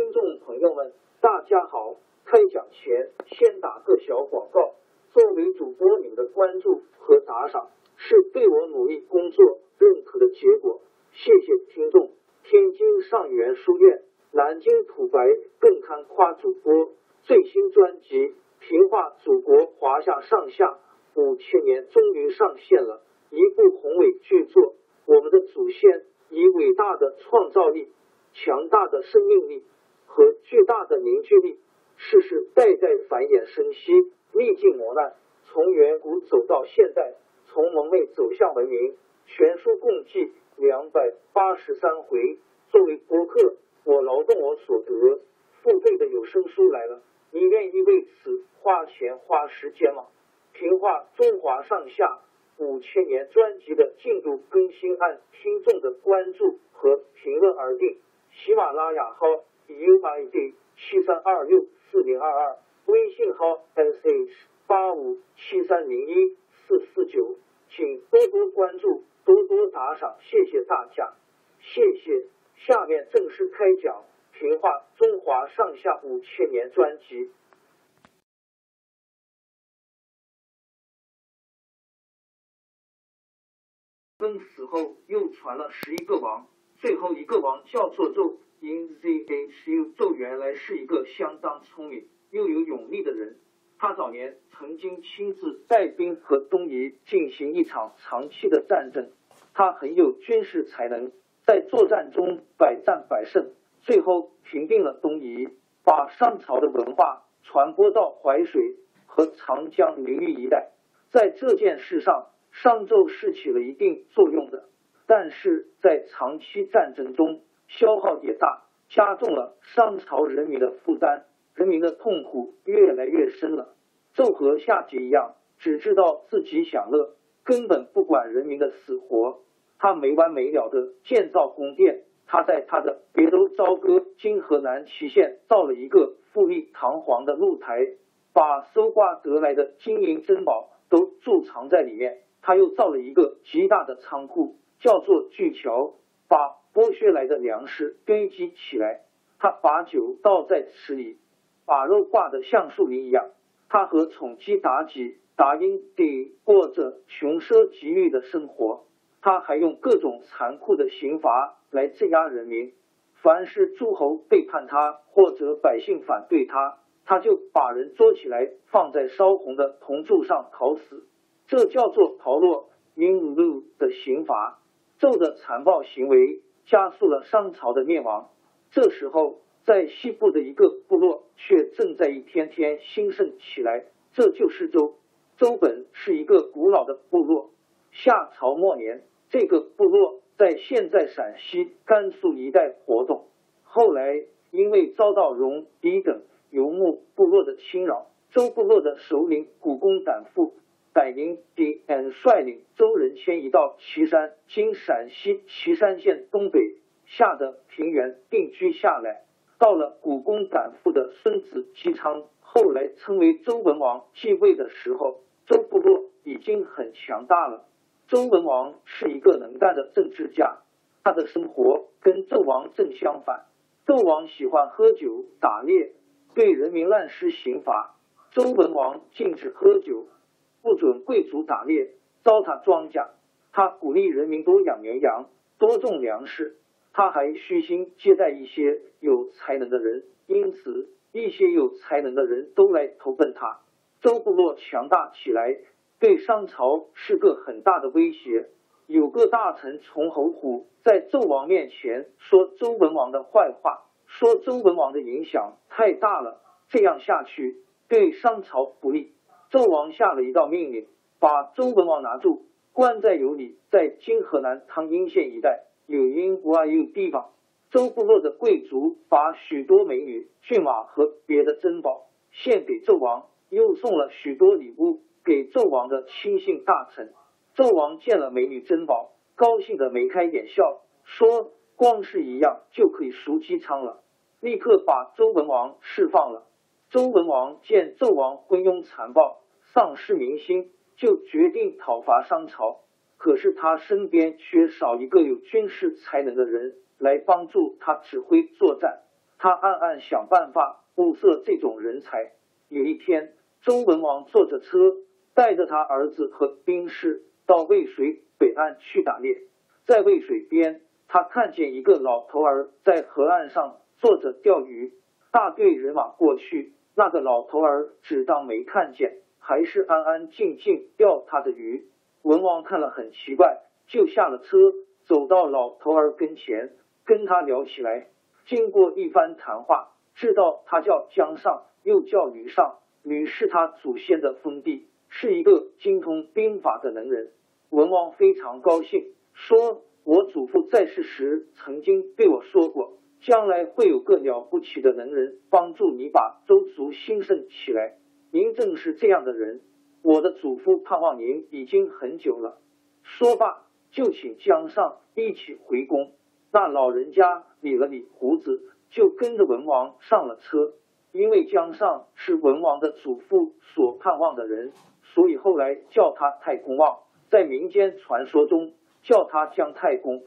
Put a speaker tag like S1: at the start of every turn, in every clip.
S1: 听众朋友们，大家好！开讲前先打个小广告。作为主播，你们的关注和打赏是对我努力工作认可的结果，谢谢听众。天津上元书院、南京土白更刊夸主播最新专辑《平话祖国华夏上下五千年》终于上线了，一部宏伟巨作。我们的祖先以伟大的创造力、强大的生命力和巨大的凝聚力，世世代代繁衍生息，历尽磨难，从远古走到现代，从蒙昧走向文明。全书共计两百八十三回。作为博客，我劳动我所得，付费的有声书来了，你愿意为此花钱花时间吗？评话中华上下。五千年专辑的进度更新按听众的关注和评论而定。喜马拉雅号 UID 七三二六四零二二，微信号 sh 八五七三零一四四九，请多多关注，多多打赏，谢谢大家，谢谢。下面正式开讲《评话中华上下五千年》专辑。曾死后又传了十一个王，最后一个王叫做纣。因 zhu 纣原来是一个相当聪明又有勇力的人，他早年曾经亲自带兵和东夷进行一场长期的战争，他很有军事才能，在作战中百战百胜，最后平定了东夷，把商朝的文化传播到淮水和长江流域一带，在这件事上。商纣是起了一定作用，但是在长期战争中消耗也大，加重了商朝人民的负担，人民的痛苦越来越深了。纣和夏桀一样，只知道自己享乐，根本不管人民的死活。他没完没了的建造宫殿，他在他的别州朝歌（今河南淇县）造了一个富丽堂皇的露台，把搜刮得来的金银珍宝都贮藏在里面。他又造了一个极大的仓库，叫做巨桥，把剥削来的粮食堆积起来。他把酒倒在池里，把肉挂得像树林一样。他和宠姬妲己、达音帝过着穷奢极欲的生活。他还用各种残酷的刑罚来镇压人民。凡是诸侯背叛他，或者百姓反对他，他就把人捉起来，放在烧红的铜柱上烤死。这叫做陶洛因路的刑罚，纣的残暴行为加速了商朝的灭亡。这时候，在西部的一个部落却正在一天天兴盛起来，这就是周。周本是一个古老的部落，夏朝末年，这个部落在现在陕西、甘肃一带活动。后来因为遭到戎狄等游牧部落的侵扰，周部落的首领古公胆父。百宁丁恩率领周人迁移到岐山（今陕西岐山县东北）下的平原定居下来。到了古公胆父的孙子姬昌，后来称为周文王继位的时候，周部落已经很强大了。周文王是一个能干的政治家，他的生活跟纣王正相反。纣王喜欢喝酒打猎，对人民滥施刑罚；周文王禁止喝酒。不准贵族打猎、糟蹋庄稼。他鼓励人民多养绵羊、多种粮食。他还虚心接待一些有才能的人，因此一些有才能的人都来投奔他。周部落强大起来，对商朝是个很大的威胁。有个大臣从侯虎在纣王面前说周文王的坏话，说周文王的影响太大了，这样下去对商朝不利。纣王下了一道命令，把周文王拿住，关在有里，在今河南汤阴县一带有阴无二有地方。周部落的贵族把许多美女、骏马和别的珍宝献给纣王，又送了许多礼物给纣王的亲信大臣。纣王见了美女珍宝，高兴的眉开眼笑，说：“光是一样就可以赎姬昌了。”立刻把周文王释放了。周文王见纣王昏庸残暴。丧失民心，就决定讨伐商朝。可是他身边缺少一个有军事才能的人来帮助他指挥作战。他暗暗想办法物色这种人才。有一天，周文王坐着车，带着他儿子和兵士到渭水北岸去打猎。在渭水边，他看见一个老头儿在河岸上坐着钓鱼。大队人马过去，那个老头儿只当没看见，还是安安静静钓他的鱼。文王看了很奇怪，就下了车，走到老头儿跟前，跟他聊起来。经过一番谈话，知道他叫姜尚，又叫吕尚，吕是他祖先的封地，是一个精通兵法的能人。文王非常高兴，说：“我祖父在世时曾经对我说过。”将来会有个了不起的能人帮助你把周族兴盛起来，您正是这样的人。我的祖父盼望您已经很久了。说罢，就请姜尚一起回宫。那老人家理了理胡子，就跟着文王上了车。因为姜尚是文王的祖父所盼望的人，所以后来叫他太公望，在民间传说中叫他姜太公。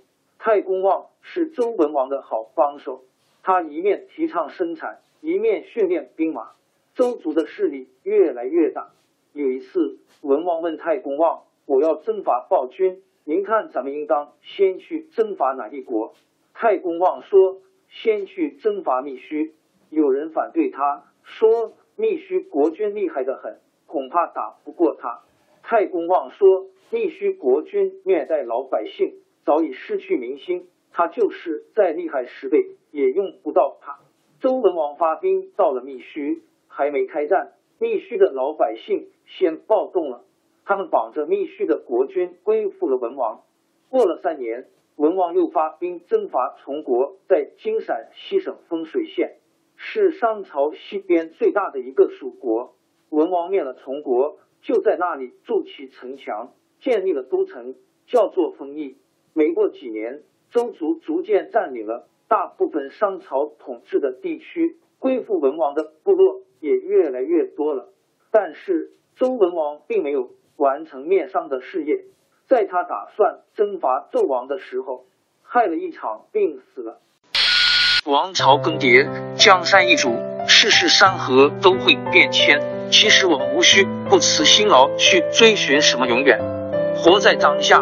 S1: 太公望是周文王的好帮手，他一面提倡生产，一面训练兵马，周族的势力越来越大。有一次，文王问太公望：“我要征伐暴君，您看咱们应当先去征伐哪一国？”太公望说：“先去征伐密须。”有人反对他说：“密须国君厉害的很，恐怕打不过他。”太公望说：“密须国君虐待老百姓。”早已失去民心，他就是再厉害十倍也用不到他。周文王发兵到了密须，还没开战，密须的老百姓先暴动了。他们绑着密须的国君归附了文王。过了三年，文王又发兵征伐崇国，在今陕西省丰水县，是商朝西边最大的一个属国。文王灭了崇国，就在那里筑起城墙，建立了都城，叫做丰邑。没过几年，周族逐渐占领了大部分商朝统治的地区，归附文王的部落也越来越多了。但是周文王并没有完成灭商的事业，在他打算征伐纣王的时候，害了一场病死了。王朝更迭，江山易主，世事山河都会变迁。其实我们无需不辞辛劳去追寻什么永远，活在当下。